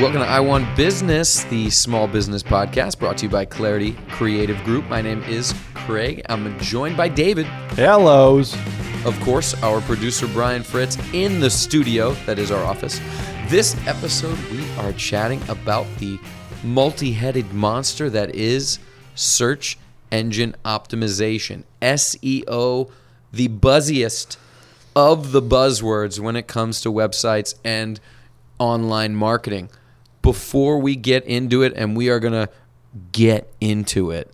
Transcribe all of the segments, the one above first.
Welcome to I Want Business, the small business podcast brought to you by Clarity Creative Group. My name is Craig. I'm joined by David. Hellos. Of course, our producer Brian Fritz in the studio, that is our office. This episode, we are chatting about the multi headed monster that is search engine optimization, SEO, the buzziest of the buzzwords when it comes to websites and online marketing. Before we get into it, and we are going to get into it,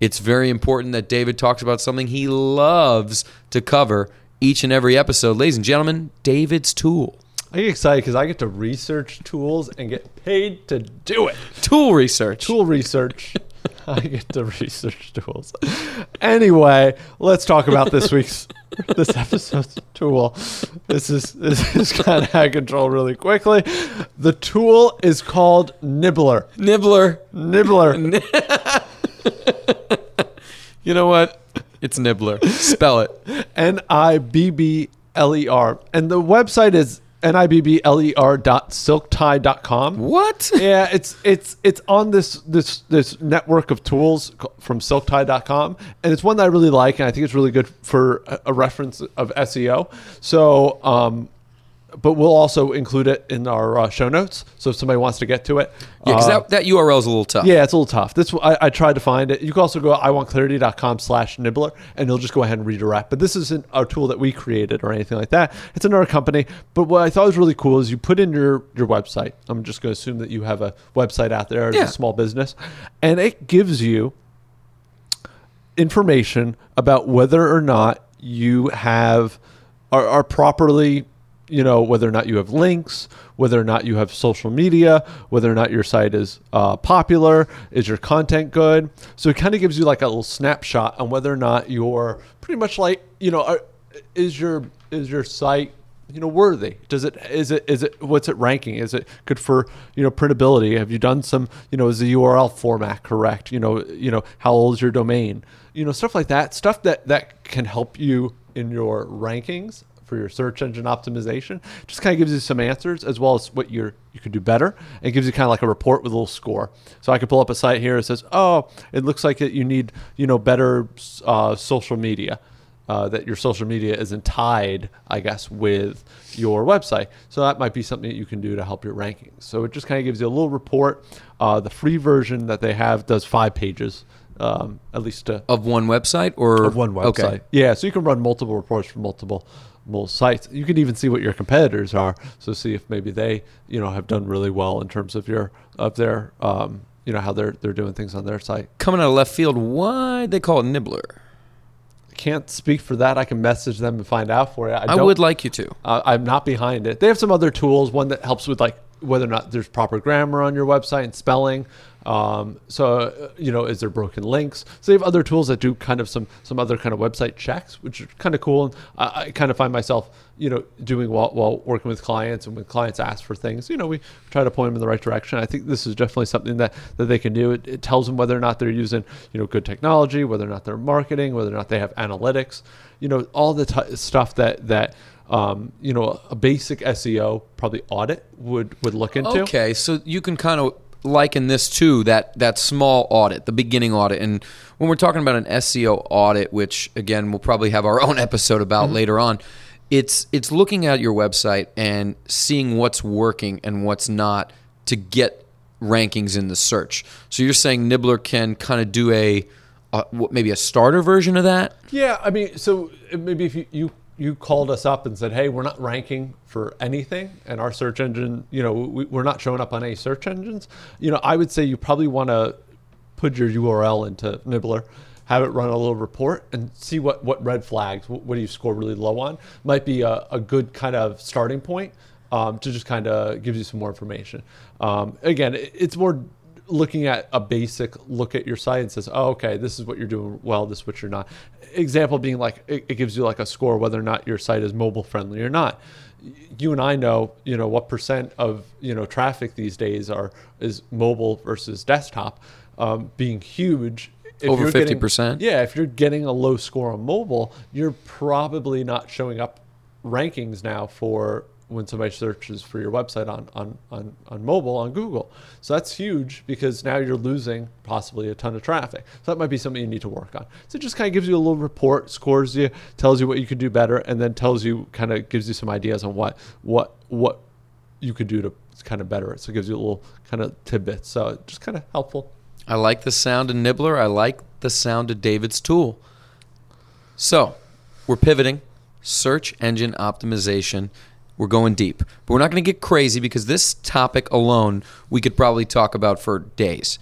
it's very important that David talks about something he loves to cover each and every episode. Ladies and gentlemen, David's tool. I get excited because I get to research tools and get paid to do it. Tool research. Tool research. I get to research tools. Anyway, let's talk about this week's this episode's tool. This is this is kind of out of control really quickly. The tool is called Nibbler. Nibbler. Nibbler. You know what? It's Nibbler. Spell it. N I B B L E R. And the website is N I B B L E R dot silktide.com. What? yeah, it's it's it's on this this this network of tools from silktide.com and it's one that I really like and I think it's really good for a, a reference of SEO. So, um but we'll also include it in our uh, show notes. So if somebody wants to get to it, Yeah, because uh, that, that URL is a little tough. yeah, it's a little tough. This I, I tried to find it. You can also go iwantclarity.com slash nibbler and it'll just go ahead and redirect. But this isn't a tool that we created or anything like that. It's another company. But what I thought was really cool is you put in your, your website. I'm just going to assume that you have a website out there as Yeah. a small business. And it gives you information about whether or not you have are, are properly you know whether or not you have links whether or not you have social media whether or not your site is uh, popular is your content good. So it kind of gives you like a little snapshot on whether or not you're pretty much like you know are, is your is your site you know worthy? Does it is it is it what's it ranking? Is it good for you know printability? Have you done some you know is the url format correct? You know you know how old is your domain? You know stuff like that stuff that that can help you in your rankings for your search engine optimization just kind of gives you some answers as well as what you're you can do better and gives you kind of like a report with a little score so i could pull up a site here that says oh it looks like it, you need you know better uh, social media uh, that your social media isn't tied, I guess, with your website. So that might be something that you can do to help your rankings. So it just kind of gives you a little report. Uh, the free version that they have does five pages, um, at least to, Of one website or of one website. Okay. Yeah, so you can run multiple reports from multiple multiple sites. You can even see what your competitors are. So see if maybe they, you know, have done really well in terms of your of their, um, you know, how they're they're doing things on their site. Coming out of left field, why they call it Nibbler? Can't speak for that. I can message them and find out for you. I, I would like you to. Uh, I'm not behind it. They have some other tools. One that helps with like whether or not there's proper grammar on your website and spelling. Um, so uh, you know, is there broken links? So they have other tools that do kind of some some other kind of website checks, which are kind of cool. And I, I kind of find myself you know doing while, while working with clients and when clients ask for things, you know, we try to point them in the right direction. I think this is definitely something that that they can do. It, it tells them whether or not they're using you know good technology, whether or not they're marketing, whether or not they have analytics. You know, all the t- stuff that that um, you know, a basic SEO probably audit would would look into. Okay, so you can kind of liken this to that that small audit, the beginning audit, and when we're talking about an SEO audit, which again we'll probably have our own episode about Mm-hmm. later on, it's it's looking at your website and seeing what's working and what's not to get rankings in the search. So you're saying Nibbler can kind of do a, a maybe a starter version of that? Yeah, I mean, so uh, maybe if you, you you called us up and said, "Hey, we're not ranking for anything, and our search engine, you know, we, we're not showing up on any search engines," you know, I would say you probably want to put your URL into Nibbler, have it run a little report, and see what what red flags, what, what do you score really low on, might be a, a good kind of starting point um, to just kind of give you some more information. Um, again, it- it's more looking at a basic look at your site and says, oh, okay, this is what you're doing well, this is what you're not. Example being like, it, it gives you like a score whether or not your site is mobile friendly or not. You and I know, you know, what percent of, you know, traffic these days are is mobile versus desktop um, being huge. If Over you're getting- 50%? Yeah, if you're getting a low score on mobile, you're probably not showing up rankings now for when somebody searches for your website on, on, on, on mobile on Google. So that's huge because now you're losing possibly a ton of traffic. So that might be something you need to work on. So it just kind of gives you a little report, scores you, tells you what you can do better, and then tells you kind of gives you some ideas on what what what you could do to kind of better it. So it gives you a little kind of tidbit. So just kind of helpful. I like the sound of Nibbler. I like the sound of David's tool. So we're pivoting. Search engine optimization. We're going deep. But we're not going to get crazy because this topic alone we could probably talk about for days.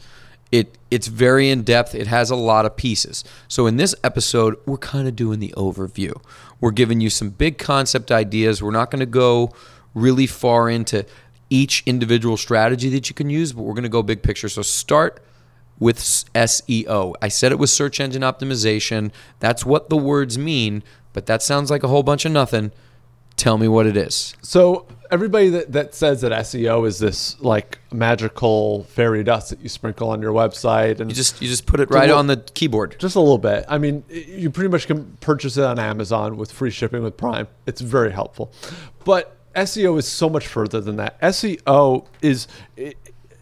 It it's very in depth. It has a lot of pieces. So in this episode, we're kind of doing the overview. We're giving you some big concept ideas. We're not going to go really far into each individual strategy that you can use, but we're going to go big picture. So start with SEO. I said it was search engine optimization. That's what the words mean, but that sounds like a whole bunch of nothing. Tell me what it is. So everybody that, that says that SEO is this like magical fairy dust that you sprinkle on your website and You just you just put it right little- on the keyboard. just a little bit. I mean, you pretty much can purchase it on Amazon with free shipping with Prime. It's very helpful. But SEO is so much further than that. SEO is it,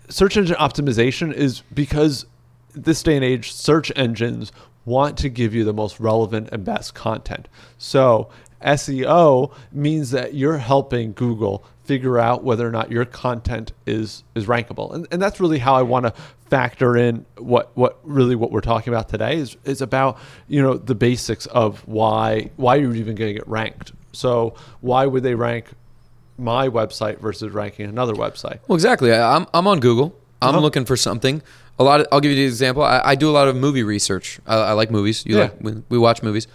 search engine optimization is because this day and age search engines want to give you the most relevant and best content. So, SEO means that you're helping Google figure out whether or not your content is is rankable. And, and that's really how I want to factor in what what really what we're talking about today is is about, you know, the basics of why why you're even going to get ranked. So, why would they rank my website versus ranking another website? Well, exactly. I, I'm I'm on Google. I'm Uh-huh. looking for something. A lot. Of, I'll give you the example. I, I do a lot of movie research. I, I like movies. You Yeah. like we, we watch movies.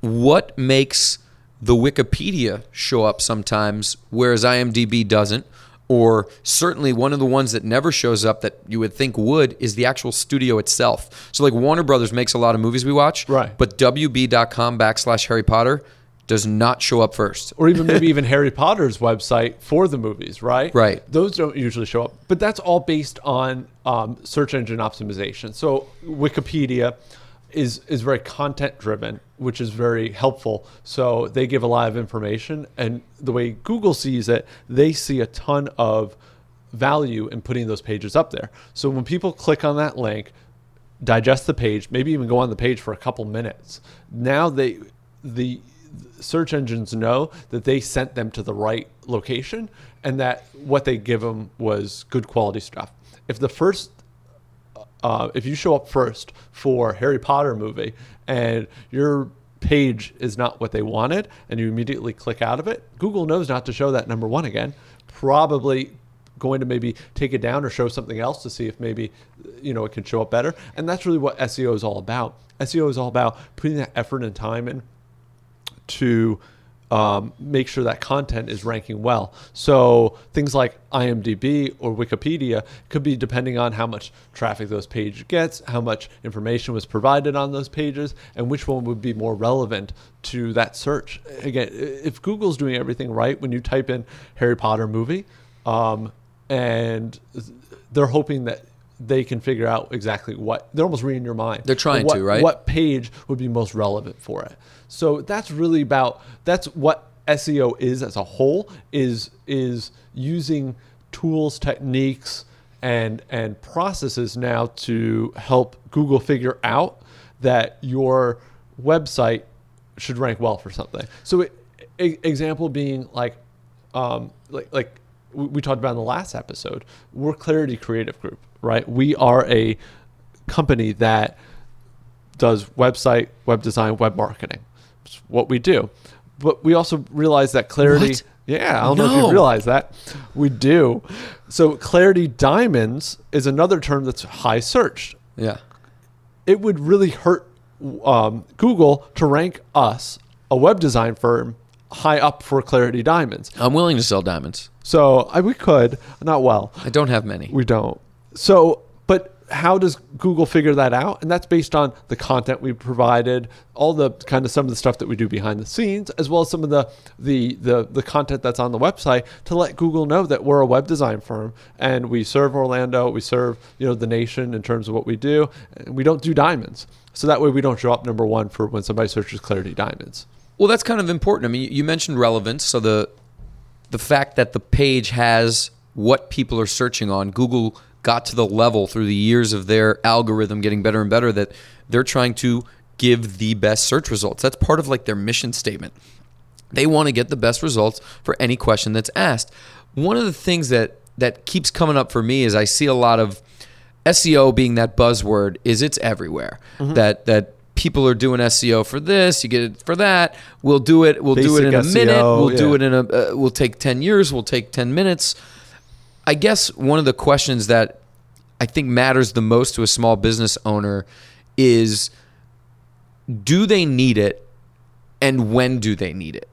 What makes the Wikipedia show up sometimes, whereas IMDb doesn't? Or certainly one of the ones that never shows up that you would think would is the actual studio itself. So like Warner Brothers makes a lot of movies we watch, Right. But WB.com backslash Harry Potter does not show up first. or even maybe even Harry Potter's website for the movies, right? Right. Those don't usually show up, but that's all based on um, search engine optimization. So Wikipedia is is very content driven, which is very helpful. So they give a lot of information, and the way Google sees it, they see a ton of value in putting those pages up there. So when people click on that link, digest the page, maybe even go on the page for a couple minutes. Now they the search engines know that they sent them to the right location and that what they give them was good quality stuff. If the first uh, if you show up first for Harry Potter movie and your page is not what they wanted and you immediately click out of it, Google knows not to show that number one again. Probably going to maybe take it down or show something else to see if maybe you know it can show up better. And that's really what SEO is all about. SEO is all about putting that effort and time in to um, make sure that content is ranking well. So things like IMDb or Wikipedia could be depending on how much traffic those pages gets, how much information was provided on those pages, and which one would be more relevant to that search. Again, if Google's doing everything right when you type in Harry Potter movie, um, and they're hoping that they can figure out exactly what they're almost reading your mind. They're trying what, to, right? What page would be most relevant for it. So that's really about that's what SEO is as a whole is is using tools, techniques, and and processes now to help Google figure out that your website should rank well for something. So, it, e- example being like, um, like like we we talked about in the last episode, we're Clarity Creative Group, right? We are a company that does website, web design, web marketing. It's what we do. But we also realize that Clarity. What? Yeah, I don't know if you realize that. We do. So Clarity Diamonds is another term that's high searched. Yeah. It would really hurt um, Google to rank us, a web design firm, high up for Clarity Diamonds. I'm willing to sell diamonds. So I, we could, not well. I don't have many. We don't. So, but how does Google figure that out? And that's based on the content we provided, all the kind of some of the stuff that we do behind the scenes, as well as some of the the the, the content that's on the website to let Google know that we're a web design firm and we serve Orlando, we serve you know the nation in terms of what we do, and we don't do diamonds. So that way we don't show up number one for when somebody searches Clarity Diamonds. Well, that's kind of important. I mean, you mentioned relevance. So the the fact that the page has what people are searching on. Google got to the level through the years of their algorithm getting better and better that they're trying to give the best search results. That's part of like their mission statement. They want to get the best results for any question that's asked. One of the things that that keeps coming up for me is I see a lot of SEO being that buzzword is it's everywhere. Mm-hmm. That that people are doing SEO for this, you get it for that. We'll do it. We'll do it in a Basic minute. We'll do it in a. Uh, we'll take ten years. We'll take ten minutes. I guess one of the questions that I think matters the most to a small business owner is do they need it and when do they need it?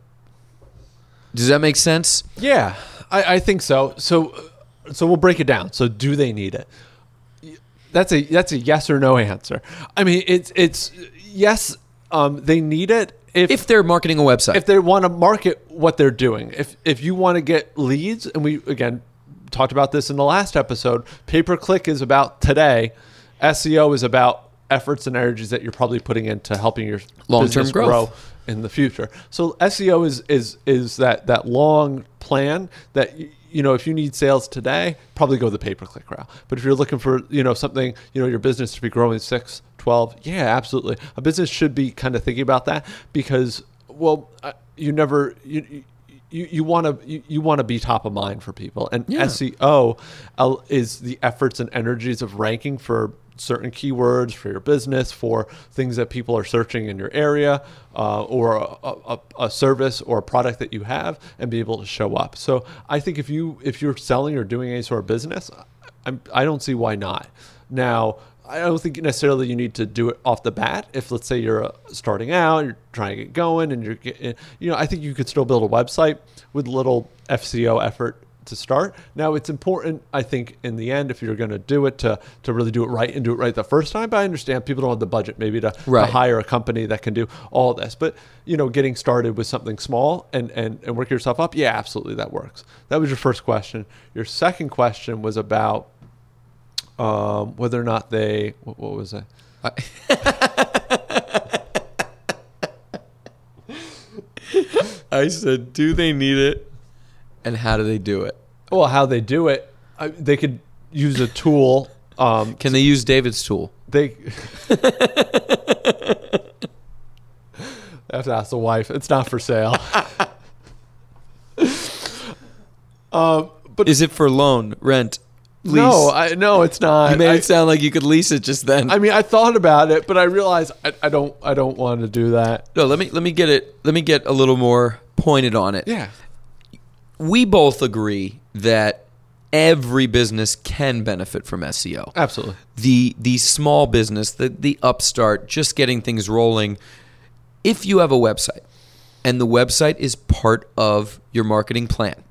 Does that make sense? Yeah, I, I think so. So, so we'll break it down. So, do they need it? That's a that's a yes or no answer. I mean, it's it's yes. Um, they need it if If they're marketing a website. if they want to market what they're doing. If if you want to get leads, and we again talked about this in the last episode, pay per click is about today. SEO is about efforts and energies that you're probably putting into helping your business growth. grow in the future. So SEO is is is that that long plan that you know if you need sales today, probably go the pay per click route. But if you're looking for you know something you know your business to be growing six, 12, yeah, absolutely. A business should be kind of thinking about that because well, uh, you never you. You want to you, want to be top of mind for people. And Yeah. SEO is the efforts and energies of ranking for certain keywords for your business for things that people are searching in your area uh, or a, a, a service or a product that you have and be able to show up. So i think if you if you're selling or doing any sort of business I'm, i don't see why not. Now I don't think necessarily you need to do it off the bat. If let's say you're uh, starting out, you're trying to get going, and you're, getting, you know, I think you could still build a website with little SEO effort to start. Now it's important, I think, in the end, if you're going to do it, to to really do it right and do it right the first time. But I understand people don't have the budget maybe to, to hire a company that can do all this. But you know, getting started with something small and and and work yourself up, yeah, absolutely, that works. That was your first question. Your second question was about um, whether or not they what, what was it? I said, do they need it? And how do they do it? Well, how they do it, I, they could use a tool. Um, Can they use David's tool? they I have to ask the wife. It's not for sale. um, but Is it for loan, rent, lease? no, I no, it's not. you made I, it sound like you could lease it just then. I mean, I thought about it, but I realized I, I don't. I don't want to do that. no, let me let me get it. Let me get a little more pointed on it. Yeah. We both agree that every business can benefit from SEO. Absolutely. the the small business, the the upstart, just getting things rolling. If you have a website and the website is part of your marketing plan,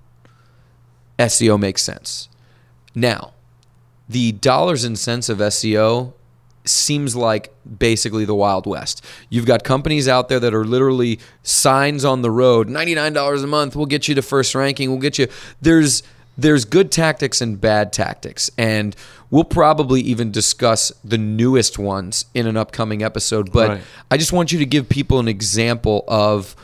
SEO makes sense. Now, the dollars and cents of SEO seems like basically the Wild West. You've got companies out there that are literally signs on the road, $99 a month, we'll get you to first ranking, we'll get you there's there's good tactics and bad tactics and we'll probably even discuss the newest ones in an upcoming episode, but Right. I just want you to give people an example of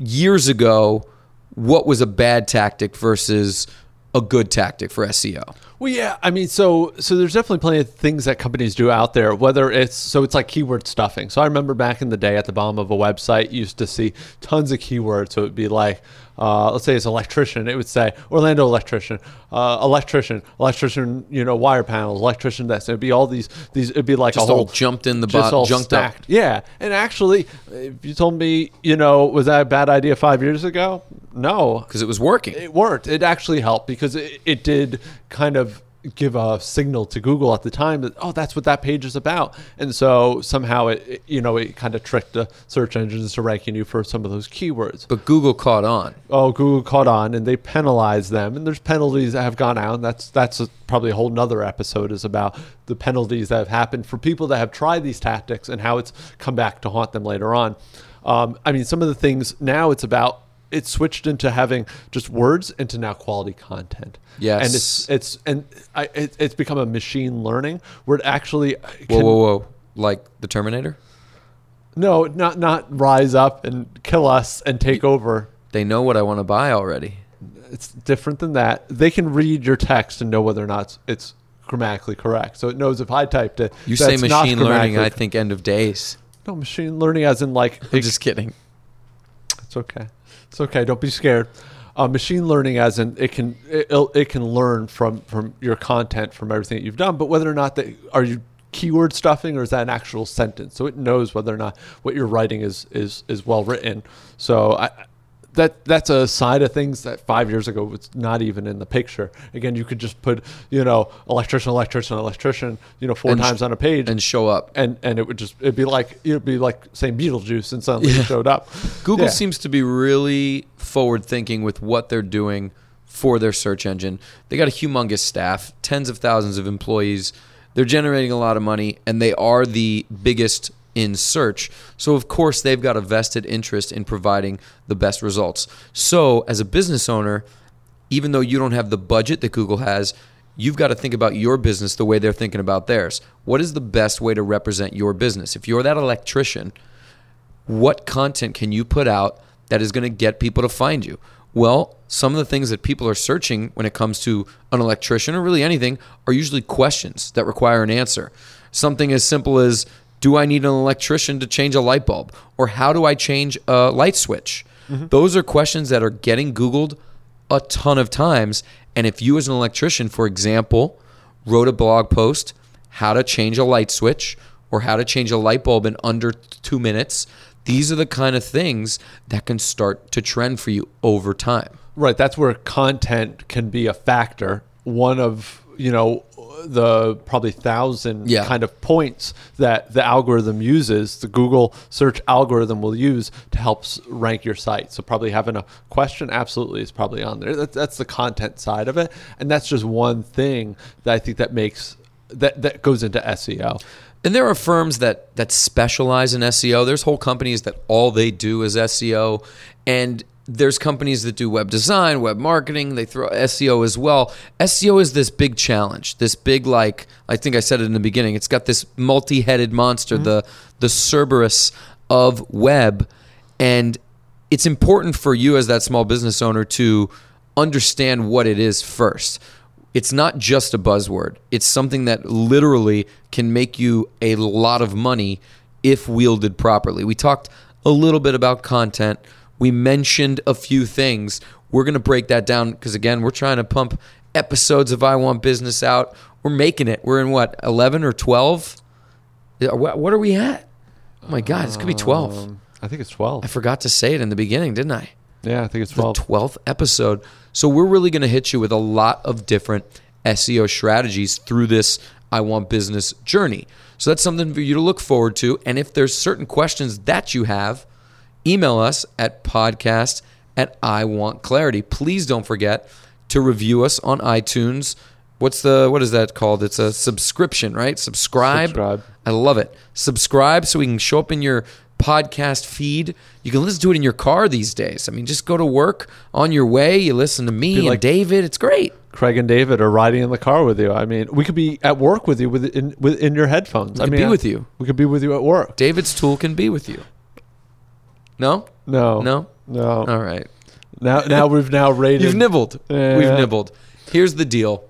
years ago what was a bad tactic versus a good tactic for SEO. Well, yeah, I mean, so so there's definitely plenty of things that companies do out there. Whether it's so it's like keyword stuffing. So I remember back in the day at the bottom of a website, you used to see tons of keywords. So it'd be like, uh, let's say it's electrician, it would say Orlando electrician, uh, electrician, electrician, you know, wire panels, electrician. This it'd be all these these. It'd be like Just a whole all jumped in the just bo- all junked up. stacked. Yeah, and actually, if you told me, you know, was that a bad idea five years ago? No, because it was working. it worked. It actually helped because it, it did kind of give a signal to Google at the time that oh that's what that page is about. And so somehow it, it- you know it kind of tricked the search engines to ranking you for some of those keywords. But Google caught on. oh Google caught on and they penalized them. And there's penalties that have gone out. And that's that's a, probably a whole nother episode is about the penalties that have happened for people that have tried these tactics and how it's come back to haunt them later on. Um, I mean some of the things now it's about it's switched into having just words into now quality content Yes. and it's it's and I, it, it's become a machine learning where it actually Whoa, can- whoa, whoa! Like the Terminator? no not not rise up and kill us and take over They know what I want to buy already. It's different than that. They can read your text and know whether or not it's, it's grammatically correct. So it knows if I typed it. You say machine learning, I think end of days. no machine learning as in like I'm just kidding. It's okay. It's okay. Don't be scared. Uh, machine learning, as in it can it, it'll- can learn from from your content from everything that you've done, but whether or not that are you keyword stuffing or is that an actual sentence? So it knows whether or not what you're writing is is is well written. So I. That that's a side of things that five years ago was not even in the picture. Again, you could just put you know electrician, electrician, electrician, you know four And sh- times on a page, And show up. and and it would just it'd be like it'd be like saying Beetlejuice, and suddenly it showed up. Google Yeah. seems to be really forward thinking with what they're doing for their search engine. They got a humongous staff, tens of thousands of employees. They're generating a lot of money, and they are the biggest in search. So, of course, they've got a vested interest in providing the best results. So, as a business owner, even though you don't have the budget that Google has, you've got to think about your business the way they're thinking about theirs. What is the best way to represent your business? If you're that electrician, what content can you put out that is going to get people to find you? Well, some of the things that people are searching when it comes to an electrician or really anything are usually questions that require an answer. Something as simple as Do I need an electrician to change a light bulb? Or how do I change a light switch? Mm-hmm. Those are questions that are getting Googled a ton of times. And if you, as an electrician, for example, wrote a blog post, how to change a light switch or how to change a light bulb in under two minutes, these are the kind of things that can start to trend for you over time. Right. That's where content can be a factor. One of, you know, the probably thousand Yeah. kind of points that the algorithm uses, the Google search algorithm will use to help rank your site. So probably having a question absolutely is probably on there. That's, that's the content side of it. And that's just one thing that I think that makes that that goes into SEO. And there are firms that that specialize in SEO. There's whole companies that all they do is SEO, and there's companies that do web design, web marketing. They throw SEO as well. SEO is this big challenge, this big like I think I said it in the beginning. It's got this multi-headed monster, mm-hmm. the the Cerberus of web, and it's important for you as that small business owner to understand what it is first. It's not just a buzzword. It's something that literally can make you a lot of money if wielded properly. We talked a little bit about content. We mentioned a few things. We're going to break that down because, again, we're trying to pump episodes of I Want Business out. We're making it. We're in what, 11 or 12? What are we at? Oh my God, it's going to be 12. Um, I think it's 12. I forgot to say it in the beginning, didn't I? yeah, I think it's the 12. 12th episode. So we're really going to hit you with a lot of different SEO strategies through this I Want Business journey. So that's something for you to look forward to. And if there's certain questions that you have, email us at podcast at I Want Clarity. Please don't forget to review us on iTunes. What's the what is that called? It's a subscription, right? Subscribe. Subscribe. I love it. Subscribe so we can show up in your podcast feed. You can listen to it in your car these days. I mean, just go to work on your way. You listen to me and David. It's great. Craig and David are riding in the car with you. I mean, we could be at work with you with in with in your headphones. I could mean, be with you. We could be with you at work. David's tool can be with you. No? No, No? no. All right. Now, now we've now rated. You've nibbled. Yeah. We've nibbled. Here's the deal.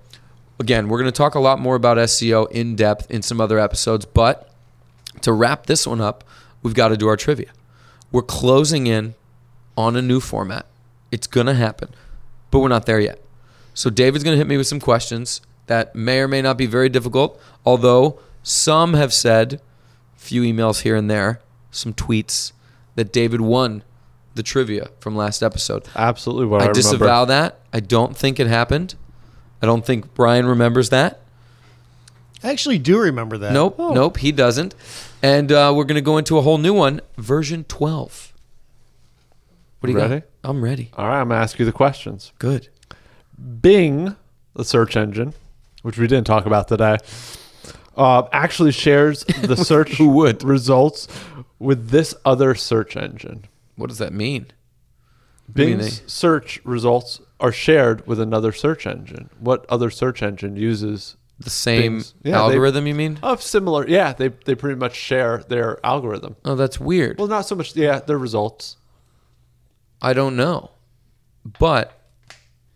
Again, we're going to talk a lot more about SEO in depth in some other episodes, but to wrap this one up, we've got to do our trivia. We're closing in on a new format. It's going to happen, but we're not there yet. So David's going to hit me with some questions that may or may not be very difficult, although some have said, few emails here and there, some tweets that David won the trivia from last episode. Absolutely what I, I disavow that. I don't think it happened. I don't think Brian remembers that. I actually do remember that. Nope, nope, he doesn't. And uh, we're going to go into a whole new one, version 12. What do you Ready? got? I'm ready. All right, I'm gonna ask you the questions. Good. Bing, the search engine, which we didn't talk about today, uh, actually shares the search Who would? results with this other search engine. What does that mean? do you mean Bing's search results are shared with another search engine. What other search engine uses The same Bing's- yeah, they- algorithm, you mean? of similar? Yeah, they they pretty much share their algorithm. Oh, that's weird. Well, not so much. Yeah, their results. I don't know. But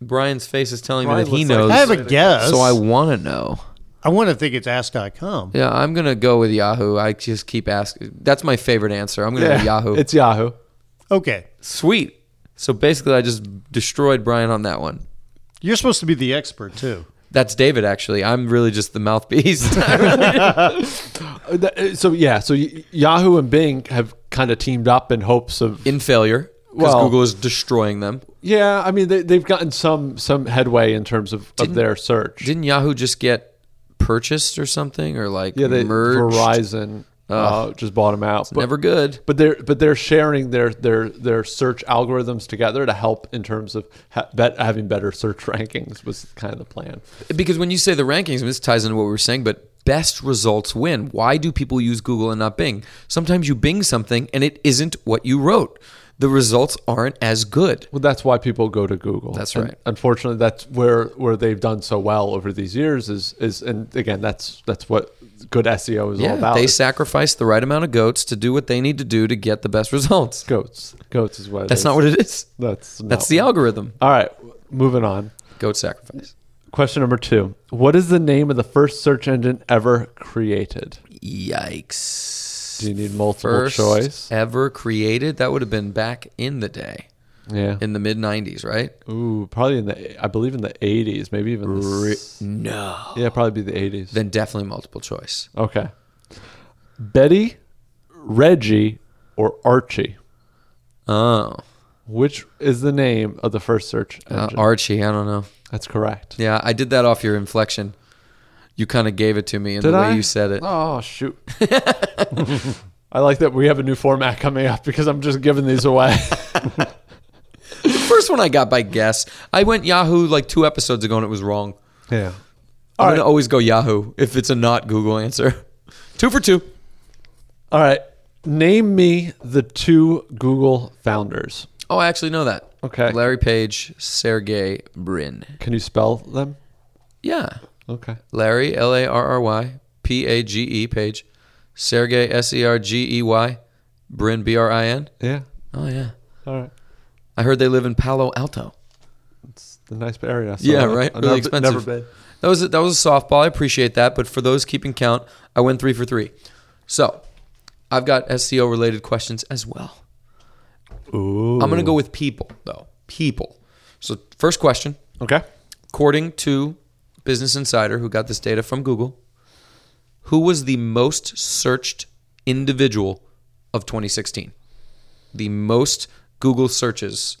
Brian's face is telling Brian me that he looks like- knows. I have a guess. so I want to know. I want to think it's ask.com. Yeah, I'm gonna go with Yahoo. I just keep asking. That's my favorite answer. I'm gonna go Yahoo. It's Yahoo. Okay. Sweet. So basically, I just destroyed Brian on that one. You're supposed to be the expert, too. That's David, actually. I'm really just the mouthpiece. Uh, that- So yeah, so y- Yahoo and Bing have kind of teamed up in hopes of In failure, because Well- Google is destroying them. yeah. I mean, they, they've gotten some some headway in terms of, of their search. Didn't Yahoo just get purchased or something, or like yeah, they merged? Verizon uh, just bought them out. But, Never good. but they're but they're sharing their their their search algorithms together to help in terms of ha- bet, having better search rankings was kind of the plan. Because when you say the rankings, this ties into what we were saying, but best results win. Why do people use Google and not Bing? Sometimes you Bing something and it isn't what you wrote. The results aren't as good. Well, that's why people go to Google. That's And right. unfortunately, that's where where they've done so well over these years. Is is and again, that's that's what good SEO is all about. they sacrifice the right amount of goats to do what they need to do to get the best results. goats. Goats is what. it That's is. not what it is. That's not That's the algorithm. All right, moving on. Goat sacrifice. Question number two: What is the name of the first search engine ever created? Yikes. Do you need multiple First choice? ever created? That would have been back in the day, Yeah. in the mid 90s, right? Ooh, probably in the I believe in the eighties, maybe even the Re- no. yeah, probably be the eighties. Then definitely multiple choice. Okay. Betty, Reggie, or Archie? Oh. Which is the name of the first search Uh. Archie, I don't know. That's correct. Yeah, I did that off your inflection. You kind of gave it to me in Did the way I? you said it. Oh shoot! I like that we have a new format coming up because I'm just giving these away. The first one I got by guess. I went Yahoo like two episodes ago and it was wrong. yeah. I'm going to always go Yahoo if it's a not Google answer. Two for two. All right. Name me the two Google founders. Oh, I actually know that. Okay. Larry Page, Sergey Brin. Can you spell them? Yeah. Okay. Larry, L A R R Y, P A G E, Page. Sergey, S E R G E Y, Brin, B R I N. Yeah. Oh, yeah. All right. I heard they live in Palo Alto. It's the nice area. So Yeah, right? Really never, expensive. Never been. That was a, that was a softball. I appreciate that, but for those keeping count, I went three for three. So, I've got SEO related questions as well. Ooh. I'm going to go with people though. People. So, first question, Okay. according to Business Insider, who got this data from Google, who was the most searched individual of 2016? The most Google searches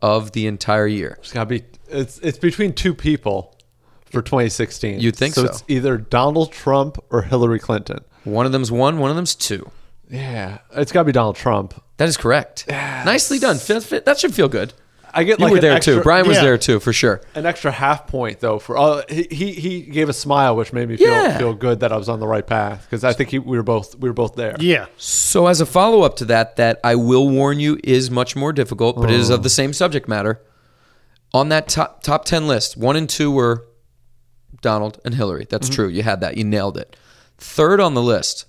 of the entire year. It's got to be. It's it's between two people for 2016. You'd think so. it's either Donald Trump or Hillary Clinton. One of them's one, one of them's two. Yeah, it's got to be Donald Trump. That is correct. Nicely done. Fe- fe- That should feel good. I get You like were there extra, too. Brian was Yeah. there too, for sure. an extra half point though for all. He he, he gave a smile, which made me feel Yeah. feel good that I was on the right path because I think he, we were both we were both there. Yeah. So, as a follow up to that, that I will warn you is much more difficult, but it is of oh. the same subject matter. On that top top ten list, one and two were Donald and Hillary. That's mm-hmm. true. You had that. You nailed it. Third on the list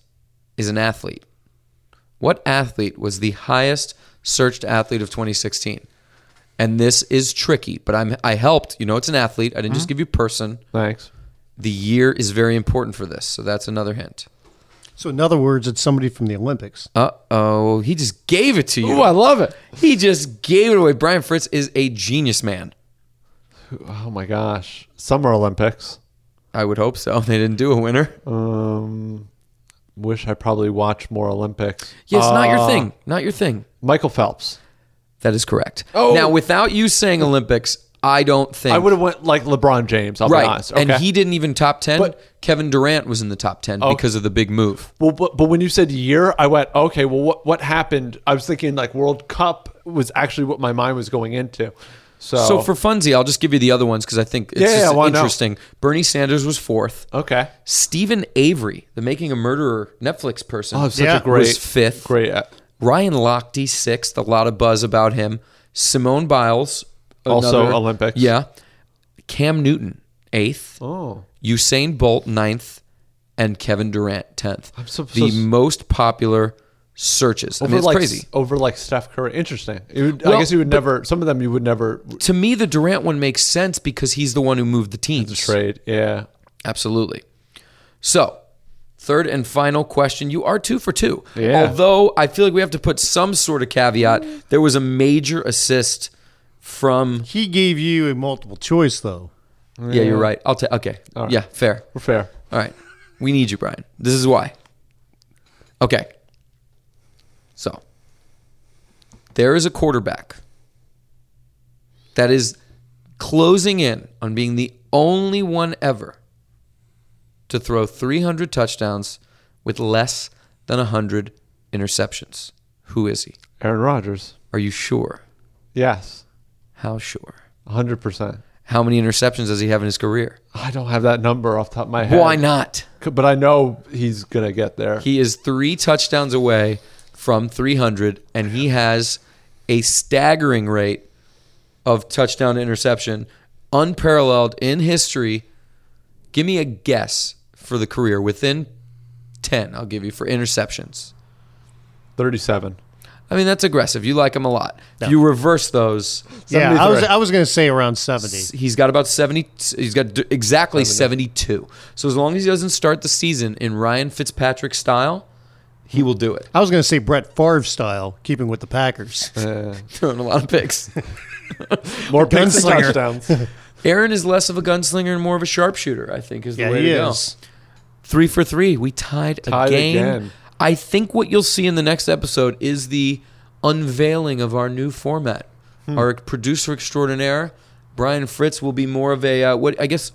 is an athlete. What athlete was the highest searched athlete of 2016? And this is tricky, but I'm I helped. You know, it's an athlete. I didn't just give you person. Thanks. The year is very important for this, so that's another hint. So, in other words, it's somebody from the Olympics. Uh oh, he just gave it to you. Ooh, I love it. He just gave it away. Brian Fritz is a genius man. Oh my gosh, Summer Olympics. I would hope so. They didn't do a winner. Um, wish I probably watched more Olympics. Yeah, it's not your Uh, thing. Not your thing. Michael Phelps. That is correct. Oh. Now, without you saying Olympics, I don't think. I would have went like LeBron James. I'll Right. be honest. And he didn't even top 10. But- Kevin Durant was in the top 10 Okay. because of the big move. Well, but, but when you said year, I went, okay, well, what, what happened? I was thinking like World Cup was actually what my mind was going into. So, So for funsie, I'll just give you the other ones because I think it's Yeah, yeah, just why not? interesting. Bernie Sanders was fourth. okay. Steven Avery, the Making a Murderer Netflix person, Oh, such Yeah. a great, was fifth. great. uh, Ryan Lochte sixth. A lot of buzz about him. Simone Biles, Also another- Olympics. Yeah. Cam Newton eighth. Oh, Usain Bolt ninth, and Kevin Durant tenth. so- the so- most popular searches. I over mean, it's like crazy. over like Steph Curry. Interesting. Would- Well, I guess you would never. Some of them you would never To me, the Durant one makes sense because he's the one who moved the teams. trade. Yeah. Absolutely. So, third and final question. You are two for two. Yeah. Although I feel like we have to put some sort of caveat. There was a major assist from. He gave you a multiple choice though. Yeah, you're right. I'll take. Okay. right. Yeah, fair. We're fair. All right. We need you, Brian. This is why. Okay. So, there is a quarterback that is closing in on being the only one ever to throw 300 touchdowns with less than 100 interceptions. Who is he? Aaron Rodgers. Are you sure? Yes. How sure? 100%. How many interceptions does he have in his career? I don't have that number off the top of my head. Why not? But I know he's going to get there. He is three touchdowns away from 300, and he has a staggering rate of touchdown to interception, unparalleled in history. Give me a guess for the career within 10, I'll give you for interceptions. 37. I mean, that's aggressive. You like him a lot. If you reverse those, Yeah, I was I was going to say around seventy. he's got about 70 he's got d- exactly 72 so as long as he doesn't start the season in ryan fitzpatrick style he will do it I was going to say Brett Favre style, keeping with the Packers. Uh, throwing a lot of picks more picks than touchdowns. aaron is less of a gunslinger and more of a sharpshooter i think is the yeah, way he to is. go three for three we tied, a game again. i think what you'll see in the next episode is the unveiling of our new format Hmm. our producer extraordinaire brian fritz will be more of a uh, what i guess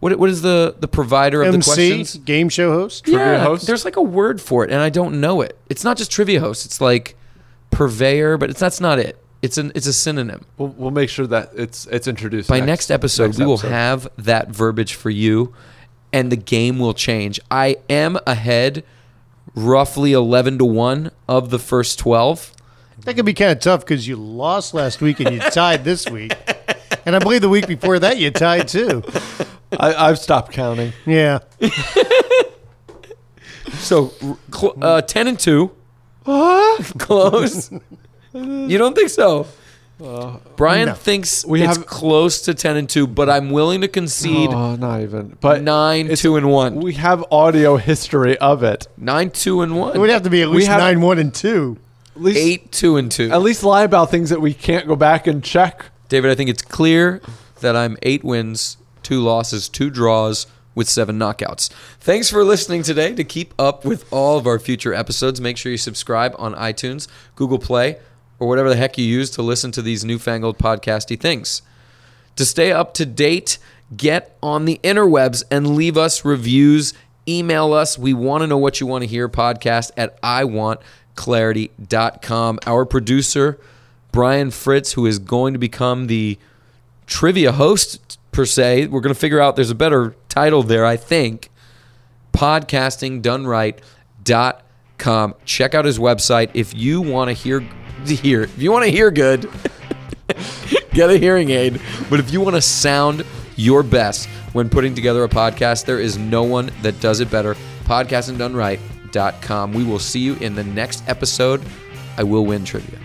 what, what is the, the provider of the questions game show host. Trivia host? There's like a word for it, and I don't know it. It's not just trivia host. It's like purveyor, but it's that's not it. It's an it's a synonym. we'll, we'll make sure that it's it's introduced. By next, episode, next we will episode. have that verbiage for you, and the game will change. I am ahead, roughly eleven to one of the first twelve. That could be kind of tough because you lost last week and you tied this week, and I believe the week before that you tied too. I, I've stopped counting. Yeah, So cl- uh, ten and two, close. you don't think so? Brian No. thinks We it's have- close to ten and two, but I'm willing to concede Oh, not even. But nine, two, and one. we have audio history of it. Nine, two, and one. it would have to be at least have- nine one and two. At least, Eight, two, and two. At least lie about things that we can't go back and check. David, I think it's clear that I'm eight wins, two losses, two draws with seven knockouts. Thanks for listening today. To keep up with all of our future episodes, make sure you subscribe on iTunes, Google Play, or whatever the heck you use to listen to these newfangled podcasty things. To stay up to date, get on the interwebs and leave us reviews. Email us. We want to know what you want to hear. Podcast at iwantclarity.com. Our producer, Brian Fritz, who is going to become the trivia host, per se. We're going to figure out there's a better title there, I think. Podcastingdoneright.com. Check out his website if you want to hear hear if you want to hear good get a hearing aid. But if you want to sound your best when putting together a podcast, there is no one that does it better. Podcastingdoneright.com. We will see you in the next episode. I will win trivia.